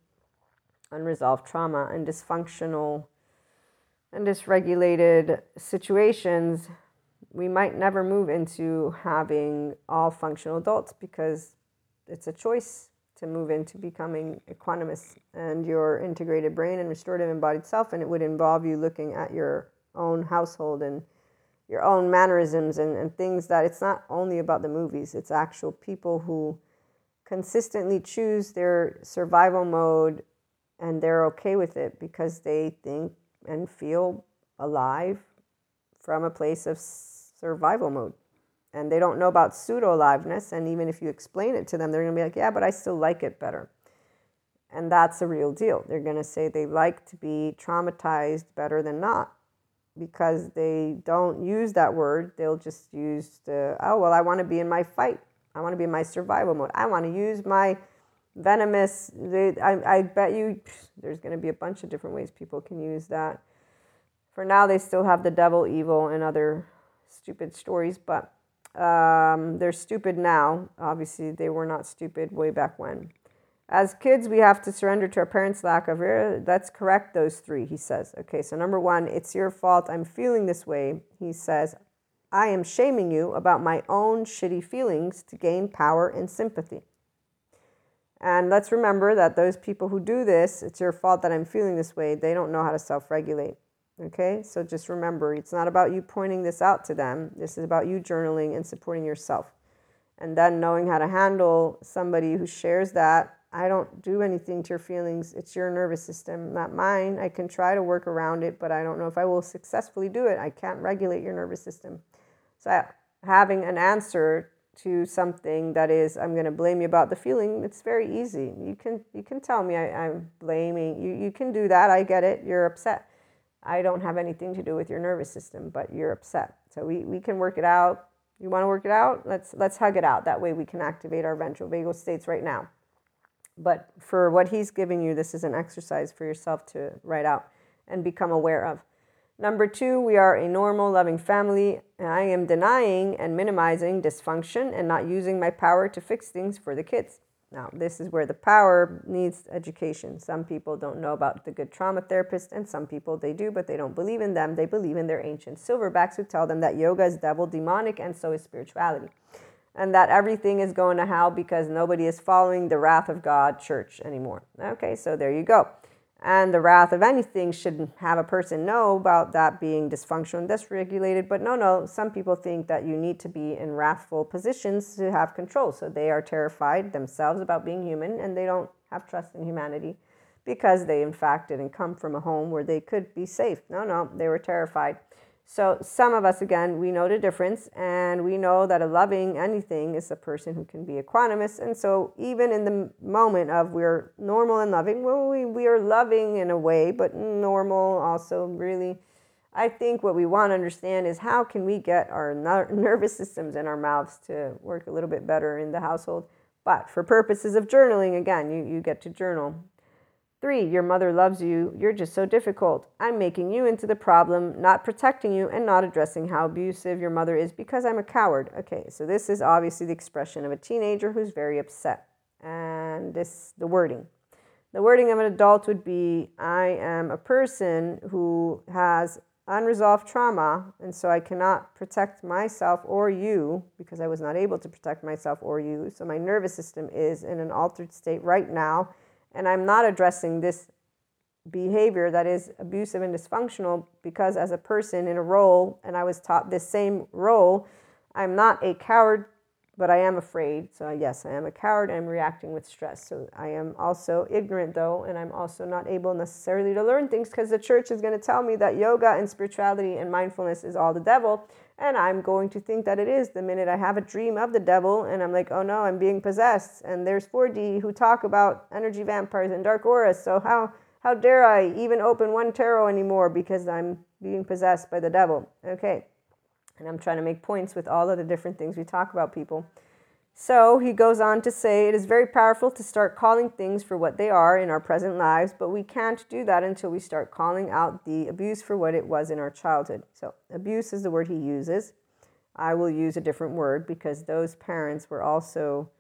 unresolved trauma and dysfunctional and dysregulated situations, we might never move into having all functional adults because it's a choice to move into becoming equanimous and your integrated brain and restorative embodied self. And it would involve you looking at your own household and your own mannerisms and, and things that it's not only about the movies, it's actual people who consistently choose their survival mode and they're okay with it because they think and feel alive from a place of survival mode. And they don't know about pseudo aliveness. And even if you explain it to them, they're going to be like, yeah, but I still like it better. And that's a real deal. They're going to say they like to be traumatized better than not because they don't use that word. They'll just use the, oh, well, I want to be in my fight. I want to be in my survival mode. I want to use my venomous. I, I bet you there's going to be a bunch of different ways people can use that. For now, they still have the devil, evil, and other stupid stories, but um, they're stupid now. Obviously, they were not stupid way back when. As kids, we have to surrender to our parents' lack of. Let's correct those three, he says. Okay, so number one, it's your fault. I'm feeling this way. He says, I am shaming you about my own shitty feelings to gain power and sympathy. And let's remember that those people who do this, it's your fault that I'm feeling this way, they don't know how to self regulate. Okay, so just remember it's not about you pointing this out to them, this is about you journaling and supporting yourself. And then knowing how to handle somebody who shares that. I don't do anything to your feelings. It's your nervous system, not mine. I can try to work around it, but I don't know if I will successfully do it. I can't regulate your nervous system. So, having an answer to something that is i'm going to blame you about the feeling it's very easy. You can you can tell me I, am blaming you you can do that i get it you're upset. I don't have anything to do with your nervous system but you're upset. So we, we can work it out. You want to work it out? Let's let's hug it out. That way we can activate our ventral vagal states right now. But for what he's giving you this is an exercise for yourself to write out and become aware of Number two, we are a normal, loving family. I am denying and minimizing dysfunction and not using my power to fix things for the kids. Now, this is where the power needs education. Some people don't know about the good trauma therapist, and some people they do, but they don't believe in them. They believe in their ancient silverbacks who tell them that yoga is devil demonic and so is spirituality. And that everything is going to hell because nobody is following the wrath of God church anymore. Okay, so there you go and the wrath of anything should have a person know about that being dysfunctional and dysregulated. But no, no, some people think that you need to be in wrathful positions to have control. So they are terrified themselves about being human and they don't have trust in humanity because they, in fact, didn't come from a home where they could be safe. No, no, they were terrified. So, some of us, again, we know the difference, and we know that a loving anything is a person who can be equanimous. And so, even in the moment of we're normal and loving, well, we, we are loving in a way, but normal also really. I think what we want to understand is how can we get our nervous systems and our mouths to work a little bit better in the household. But for purposes of journaling, again, you, you get to journal. Three, your mother loves you. You're just so difficult. I'm making you into the problem, not protecting you, and not addressing how abusive your mother is because I'm a coward. Okay, so this is obviously the expression of a teenager who's very upset. And this, the wording. The wording of an adult would be I am a person who has unresolved trauma, and so I cannot protect myself or you because I was not able to protect myself or you. So my nervous system is in an altered state right now and I'm not addressing this behavior that is abusive and dysfunctional because as a person in a role and I was taught this same role I'm not a coward but I am afraid. So, yes, I am a coward. I'm reacting with stress. So, I am also ignorant, though, and I'm also not able necessarily to learn things because the church is going to tell me that yoga and spirituality and mindfulness is all the devil. And I'm going to think that it is the minute I have a dream of the devil and I'm like, oh no, I'm being possessed. And there's 4D who talk about energy vampires and dark auras. So, how, how dare I even open one tarot anymore because I'm being possessed by the devil? Okay. And I'm trying to make points with all of the different things we talk about people. So he goes on to say, It is very powerful to start calling things for what they are in our present lives, but we can't do that until we start calling out the abuse for what it was in our childhood. So, abuse is the word he uses. I will use a different word because those parents were also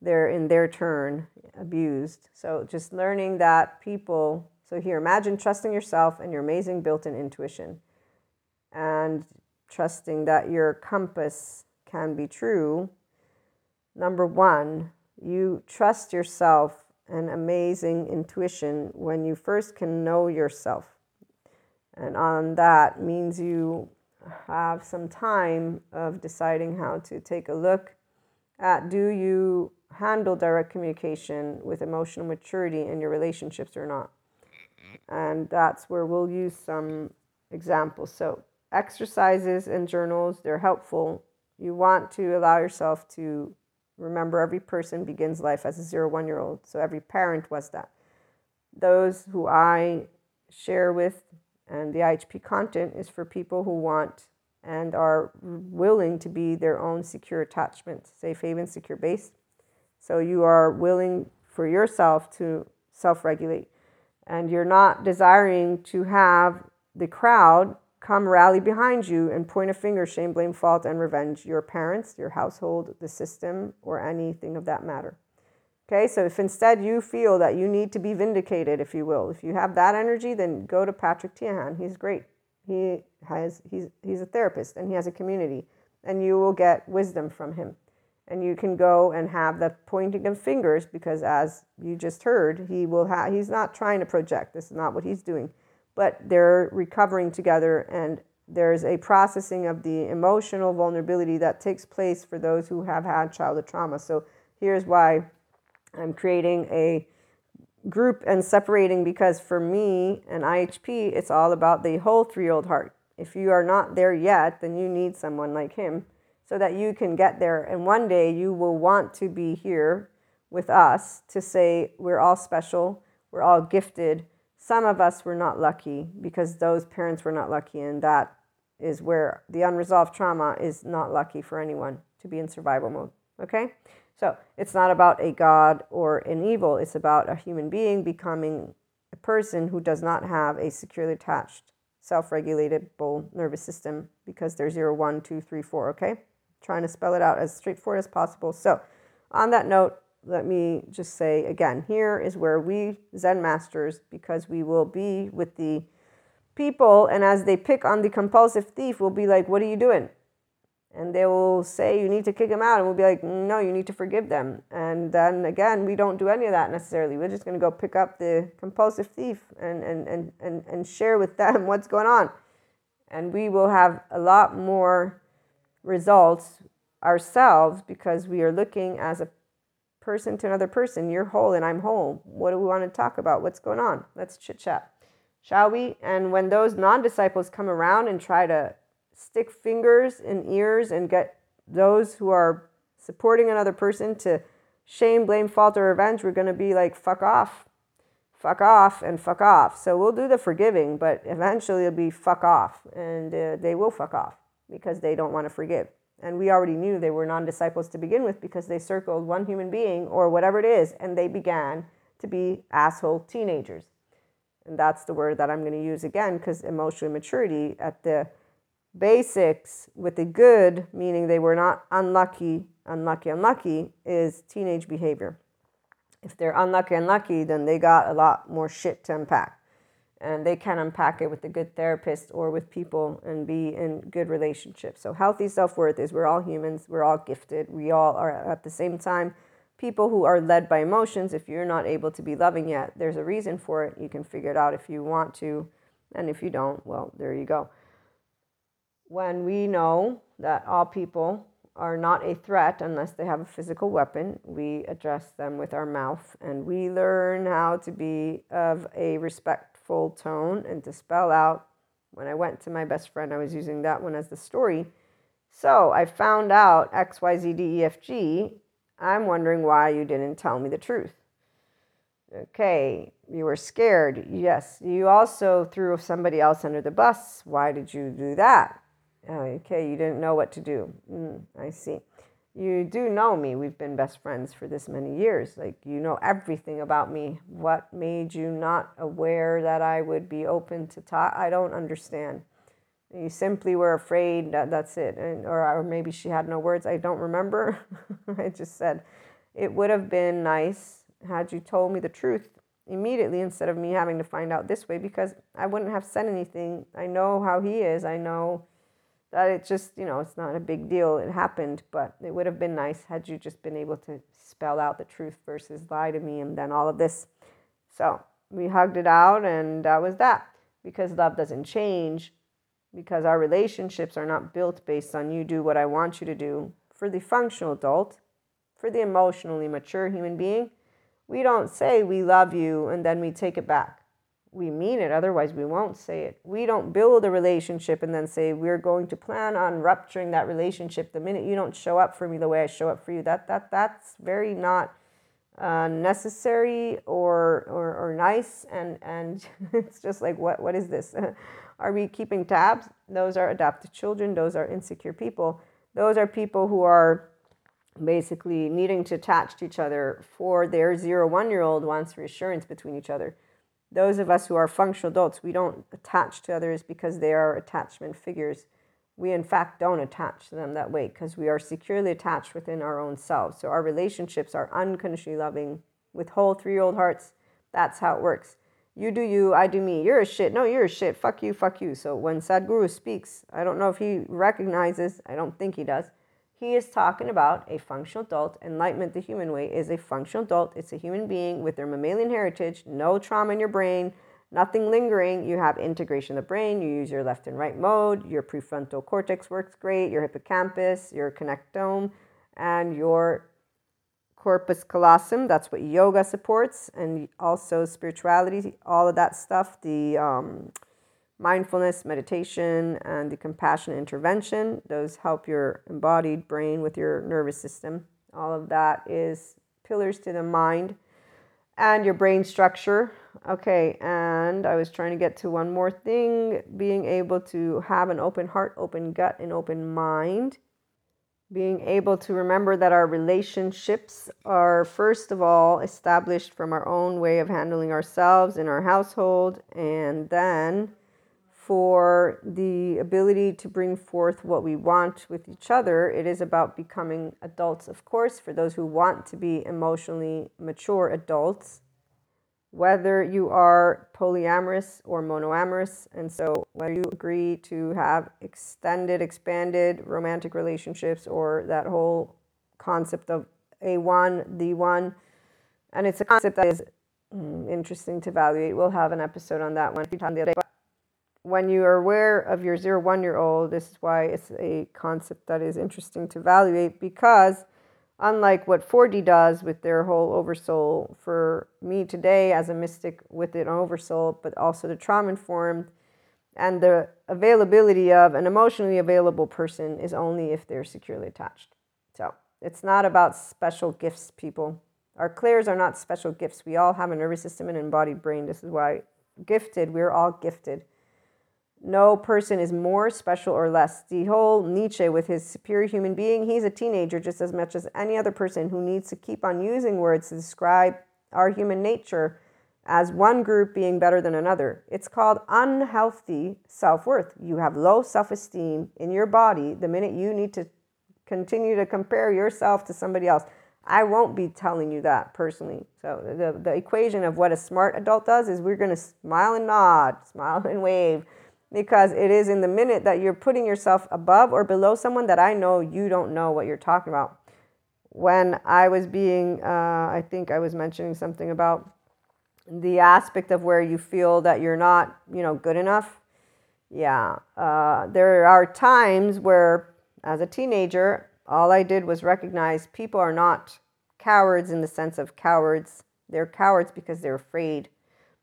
there in their turn abused. So, just learning that people, so here, imagine trusting yourself and your amazing built in intuition. And trusting that your compass can be true. Number one, you trust yourself and amazing intuition when you first can know yourself. And on that means you have some time of deciding how to take a look at do you handle direct communication with emotional maturity in your relationships or not. And that's where we'll use some examples. So, exercises and journals, they're helpful. You want to allow yourself to remember every person begins life as a zero one year old. So every parent was that. Those who I share with and the IHP content is for people who want and are willing to be their own secure attachment, safe haven, secure base. So you are willing for yourself to self regulate and you're not desiring to have the crowd come rally behind you and point a finger, shame, blame, fault, and revenge your parents, your household, the system, or anything of that matter. Okay, so if instead you feel that you need to be vindicated, if you will, if you have that energy, then go to Patrick Teahan. He's great. He has he's he's a therapist and he has a community, and you will get wisdom from him. And you can go and have the pointing of fingers because, as you just heard, he will have. He's not trying to project. This is not what he's doing but they're recovering together and there's a processing of the emotional vulnerability that takes place for those who have had childhood trauma. So here's why I'm creating a group and separating because for me and IHP, it's all about the whole three year old heart. If you are not there yet, then you need someone like him so that you can get there. And one day you will want to be here with us to say, we're all special, we're all gifted, some of us were not lucky because those parents were not lucky, and that is where the unresolved trauma is not lucky for anyone to be in survival mode. Okay? So it's not about a God or an evil, it's about a human being becoming a person who does not have a securely attached, self regulated bull nervous system because they're zero, one, two, three, four. Okay? Trying to spell it out as straightforward as possible. So, on that note, let me just say again here is where we Zen masters, because we will be with the people, and as they pick on the compulsive thief, we'll be like, What are you doing? And they will say, You need to kick them out. And we'll be like, No, you need to forgive them. And then again, we don't do any of that necessarily. We're just going to go pick up the compulsive thief and, and, and, and, and share with them (laughs) what's going on. And we will have a lot more results ourselves because we are looking as a person to another person. You're whole and I'm whole. What do we want to talk about? What's going on? Let's chit chat, shall we? And when those non disciples come around and try to stick fingers in ears and get those who are supporting another person to shame, blame, fault, or revenge, we're going to be like, fuck off, fuck off, and fuck off. So we'll do the forgiving, but eventually it'll be fuck off, and uh, they will fuck off because they don't want to forgive. And we already knew they were non disciples to begin with because they circled one human being or whatever it is, and they began to be asshole teenagers. And that's the word that I'm going to use again because emotional maturity at the basics with the good, meaning they were not unlucky, unlucky, unlucky, is teenage behavior. If they're unlucky, unlucky, then they got a lot more shit to unpack and they can unpack it with a good therapist or with people and be in good relationships. So healthy self-worth is we're all humans, we're all gifted, we all are at the same time people who are led by emotions, if you're not able to be loving yet, there's a reason for it. You can figure it out if you want to. And if you don't, well, there you go. When we know that all people are not a threat unless they have a physical weapon, we address them with our mouth and we learn how to be of a respectful tone and to spell out. When I went to my best friend, I was using that one as the story. So I found out XYZDEFG. I'm wondering why you didn't tell me the truth. Okay, you were scared. Yes. You also threw somebody else under the bus. Why did you do that? Okay, you didn't know what to do. Mm, I see. You do know me. We've been best friends for this many years. Like, you know everything about me. What made you not aware that I would be open to talk? I don't understand. You simply were afraid that that's it. And, or, or maybe she had no words. I don't remember. (laughs) I just said, it would have been nice had you told me the truth immediately instead of me having to find out this way because I wouldn't have said anything. I know how he is. I know that it just, you know, it's not a big deal. It happened, but it would have been nice had you just been able to spell out the truth versus lie to me and then all of this. So we hugged it out, and that was that. Because love doesn't change, because our relationships are not built based on you do what I want you to do. For the functional adult, for the emotionally mature human being, we don't say we love you and then we take it back we mean it otherwise we won't say it. We don't build a relationship and then say we're going to plan on rupturing that relationship the minute you don't show up for me the way i show up for you. That that that's very not uh, necessary or, or or nice and and (laughs) it's just like what what is this? (laughs) Are we keeping tabs? Those are adaptive children. Those are insecure people. Those are people who are basically needing to attach to each other for their zero one year old wants reassurance between each other those of us who are functional adults, we don't attach to others because they are attachment figures. We, in fact, don't attach to them that way because we are securely attached within our own selves. So our relationships are unconditionally loving with whole three year old hearts. That's how it works. You do you, I do me. You're a shit. No, you're a shit. Fuck you, fuck you. So when Sadhguru speaks, I don't know if he recognizes, I don't think he does he is talking about a functional adult. Enlightenment the Human Way is a functional adult. It's a human being with their mammalian heritage, no trauma in your brain, nothing lingering. You have integration of the brain. You use your left and right mode. Your prefrontal cortex works great. Your hippocampus, your connectome, and your corpus callosum. That's what yoga supports, and also spirituality. All of that stuff. The um, mindfulness, meditation, and the compassion intervention. Those help your embodied brain with your nervous system. All of that is pillars to the mind and your brain structure. Okay, and I was trying to get to one more thing being able to have an open heart, open gut, and open mind. Being able to remember that our relationships are, first of all, established from our own way of handling ourselves in our household, and then for the ability to bring forth what we want with each other. It is about becoming adults, of course, for those who want to be emotionally mature adults, whether you are polyamorous or monoamorous. And so, whether you agree to have extended, expanded romantic relationships or that whole concept of A1, the one. and it's a concept that is mm, interesting to evaluate. We'll have an episode on that one day when you are aware of your zero one year old, this is why it's a concept that is interesting to evaluate because unlike what 4D does with their whole oversoul, for me today as a mystic with an oversoul, but also the trauma informed and the availability of an emotionally available person is only if they're securely attached. So it's not about special gifts, people. Our clairs are not special gifts. We all have a nervous system and embodied brain. This is why gifted, we're all gifted no person is more special or less. The whole Nietzsche with his superior human being, he's a teenager just as much as any other person who needs to keep on using words to describe our human nature as one group being better than another. It's called unhealthy self worth. You have low self esteem in your body the minute you need to continue to compare yourself to somebody else. I won't be telling you that personally. So, the, the equation of what a smart adult does is we're going to smile and nod, smile and wave because it is in the minute that you're putting yourself above or below someone that I know you don't know what you're talking about. when I was being, uh, I think I was mentioning something about the aspect of where you feel that you're not, you know, good enough. Yeah, uh, there are times where, as a teenager, all I did was recognize people are not cowards in the sense of cowards. They're cowards because they're afraid.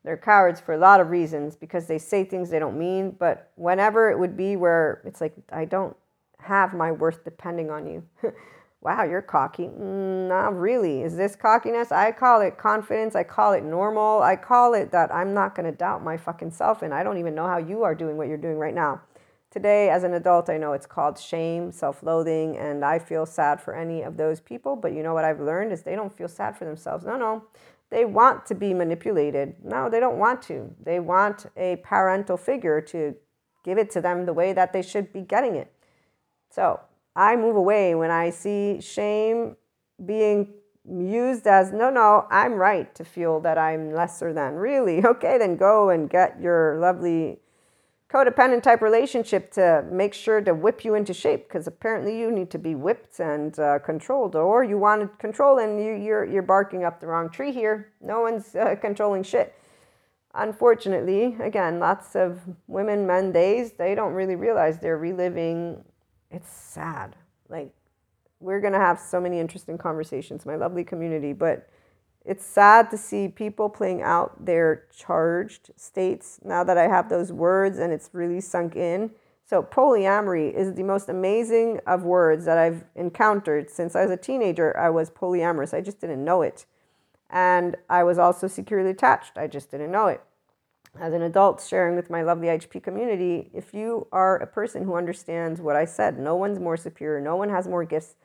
They're cowards for a lot of reasons because they say things they don't mean. But whenever it would be where it's like, I don't have my worth depending on you. (laughs) wow, you're cocky. Mm, not really. Is this cockiness? I call it confidence. I call it normal. I call it that I'm not going to doubt my fucking self. And I don't even know how you are doing what you're doing right now. Today, as an adult, I know it's called shame, self loathing, and I feel sad for any of those people. But you know what I've learned is they don't feel sad for themselves. No, no. They want to be manipulated. No, they don't want to. They want a parental figure to give it to them the way that they should be getting it. So I move away when I see shame being used as no, no, I'm right to feel that I'm lesser than. Really? (laughs) Okay, then go and get your lovely codependent type relationship to make sure to whip you into shape because apparently you need to be whipped and uh, controlled or you want control and you, you're, you're barking up the wrong tree here. No one's uh, controlling shit. Unfortunately again lots of women men days they don't really realize they're reliving. It's sad. Like we're going to have so many interesting conversations my lovely community but it's sad to see people playing out their charged states now that I have those words and it's really sunk in. So, polyamory is the most amazing of words that I've encountered since I was a teenager. I was polyamorous, I just didn't know it. And I was also securely attached, I just didn't know it. As an adult, sharing with my lovely HP community, if you are a person who understands what I said, no one's more superior, no one has more gifts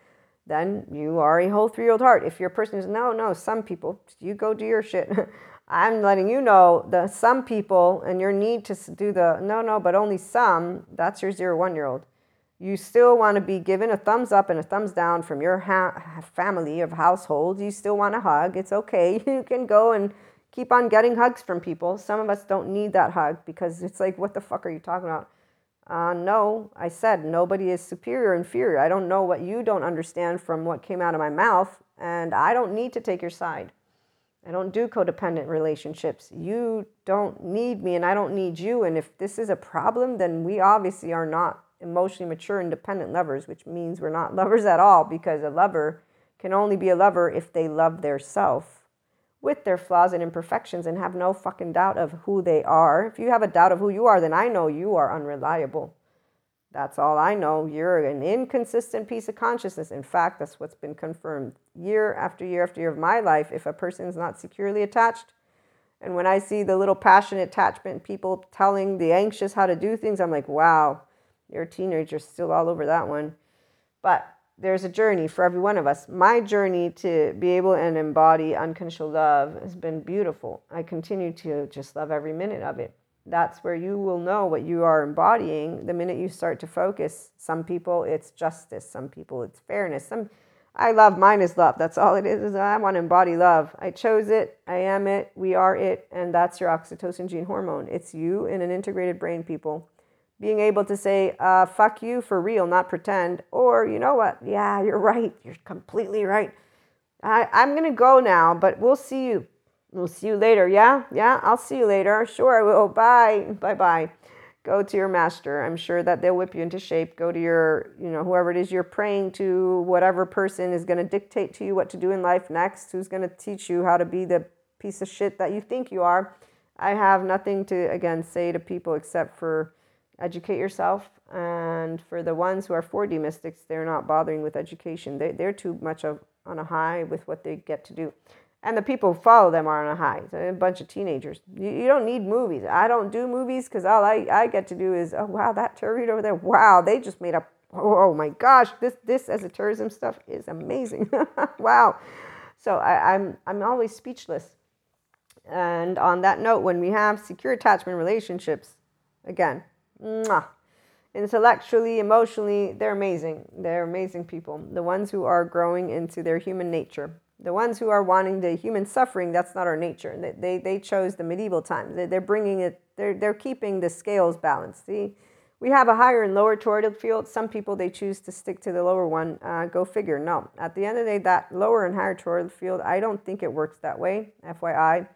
then you are a whole three year old heart. If you're person is, no, no, some people, you go do your shit. (laughs) I'm letting you know that some people and your need to do the no, no, but only some, that's your zero one year old. You still want to be given a thumbs up and a thumbs down from your ha- family of household. You still want a hug. It's okay. (laughs) You can go and keep on getting hugs from people. Some of us don't need that hug because it's like, what the fuck are you talking about? Uh, no, I said nobody is superior or inferior. I don't know what you don't understand from what came out of my mouth, and I don't need to take your side. I don't do codependent relationships. You don't need me, and I don't need you. And if this is a problem, then we obviously are not emotionally mature, independent lovers, which means we're not lovers at all because a lover can only be a lover if they love their self with their flaws and imperfections and have no fucking doubt of who they are. If you have a doubt of who you are, then I know you are unreliable. That's all I know. You're an inconsistent piece of consciousness. In fact, that's what's been confirmed year after year after year of my life. If a person is not securely attached, and when I see the little passionate attachment people telling the anxious how to do things, I'm like, wow, you're a teenager still all over that one. But there's a journey for every one of us. My journey to be able and embody unconditional love has been beautiful. I continue to just love every minute of it. That's where you will know what you are embodying the minute you start to focus. Some people it's justice, some people it's fairness. Some I love mine is love. That's all it is. is I want to embody love. I chose it. I am it. We are it. And that's your oxytocin gene hormone. It's you in an integrated brain, people being able to say, uh, fuck you for real, not pretend, or you know what, yeah, you're right, you're completely right. I, I'm gonna go now, but we'll see you. We'll see you later. Yeah, yeah, I'll see you later. Sure, I will. Bye, bye, bye. Go to your master. I'm sure that they'll whip you into shape. Go to your, you know, whoever it is you're praying to, whatever person is going to dictate to you what to do in life next, who's going to teach you how to be the piece of shit that you think you are. I have nothing to, again, say to people except for educate yourself. And for the ones who are 4D mystics, they're not bothering with education. They, they're too much of on a high with what they get to do. And the people who follow them are on a high. So a bunch of teenagers. You, you don't need movies. I don't do movies because all I, I get to do is, oh, wow, that turret over there. Wow, they just made up. Oh, oh my gosh, this, this as a tourism stuff is amazing. (laughs) wow. So I, I'm, I'm always speechless. And on that note, when we have secure attachment relationships, again, Mwah. Intellectually, emotionally, they're amazing. They're amazing people. The ones who are growing into their human nature. The ones who are wanting the human suffering, that's not our nature. They, they, they chose the medieval times. They, they're bringing it, they're, they're keeping the scales balanced. See, we have a higher and lower toroidal field. Some people they choose to stick to the lower one. Uh, go figure. No, at the end of the day, that lower and higher toroidal field, I don't think it works that way. FYI,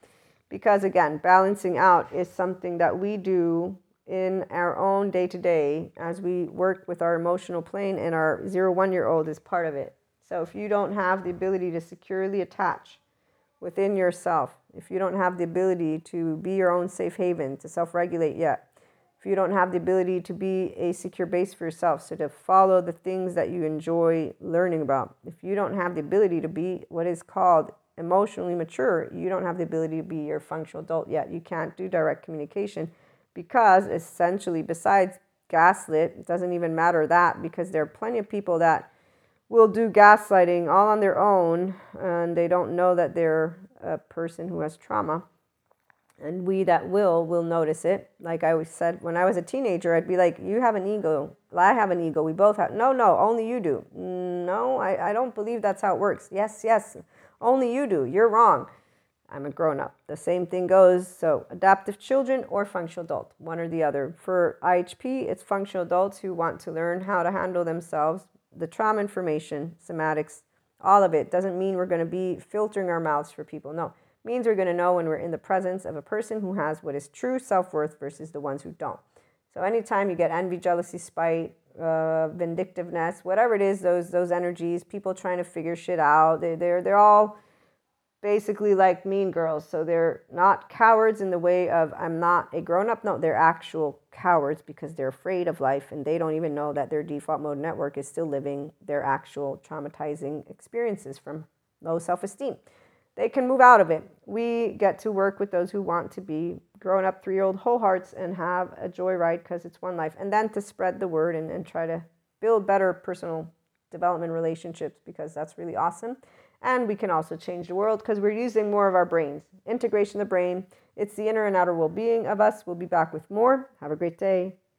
because again, balancing out is something that we do in our own day to day as we work with our emotional plane, and our zero one year old is part of it. So if you don't have the ability to securely attach within yourself, if you don't have the ability to be your own safe haven, to self regulate yet, if you don't have the ability to be a secure base for yourself, so to follow the things that you enjoy learning about, if you don't have the ability to be what is called emotionally mature, you don't have the ability to be your functional adult yet. You can't do direct communication because essentially, besides gaslit, it doesn't even matter that because there are plenty of people that will do gaslighting all on their own and they don't know that they're a person who has trauma. And we that will, will notice it. Like I always said, when I was a teenager, I'd be like, You have an ego. I have an ego. We both have. No, no, only you do. No, I, I don't believe that's how it works. Yes, yes, only you do. You're wrong. I'm a grown up. The same thing goes. So, adaptive children or functional adult, one or the other. For IHP, it's functional adults who want to learn how to handle themselves, the trauma information, somatics, all of it. Doesn't mean we're going to be filtering our mouths for people. No, it means we're going to know when we're in the presence of a person who has what is true self worth versus the ones who don't. So, anytime you get envy, jealousy, spite, uh, vindictiveness, whatever it is, those those energies, people trying to figure shit out, they, they're they're all basically like mean girls. So they're not cowards in the way of I'm not a grown up. No, they're actual cowards because they're afraid of life and they don't even know that their default mode network is still living their actual traumatizing experiences from low self esteem. They can move out of it. We get to work with those who want to be grown up three year old whole hearts and have a joyride because it's one life. And then to spread the word and, and try to build better personal development relationships because that's really awesome. And we can also change the world because we're using more of our brains. Integration of the brain. It's the inner and outer well being of us. We'll be back with more. Have a great day.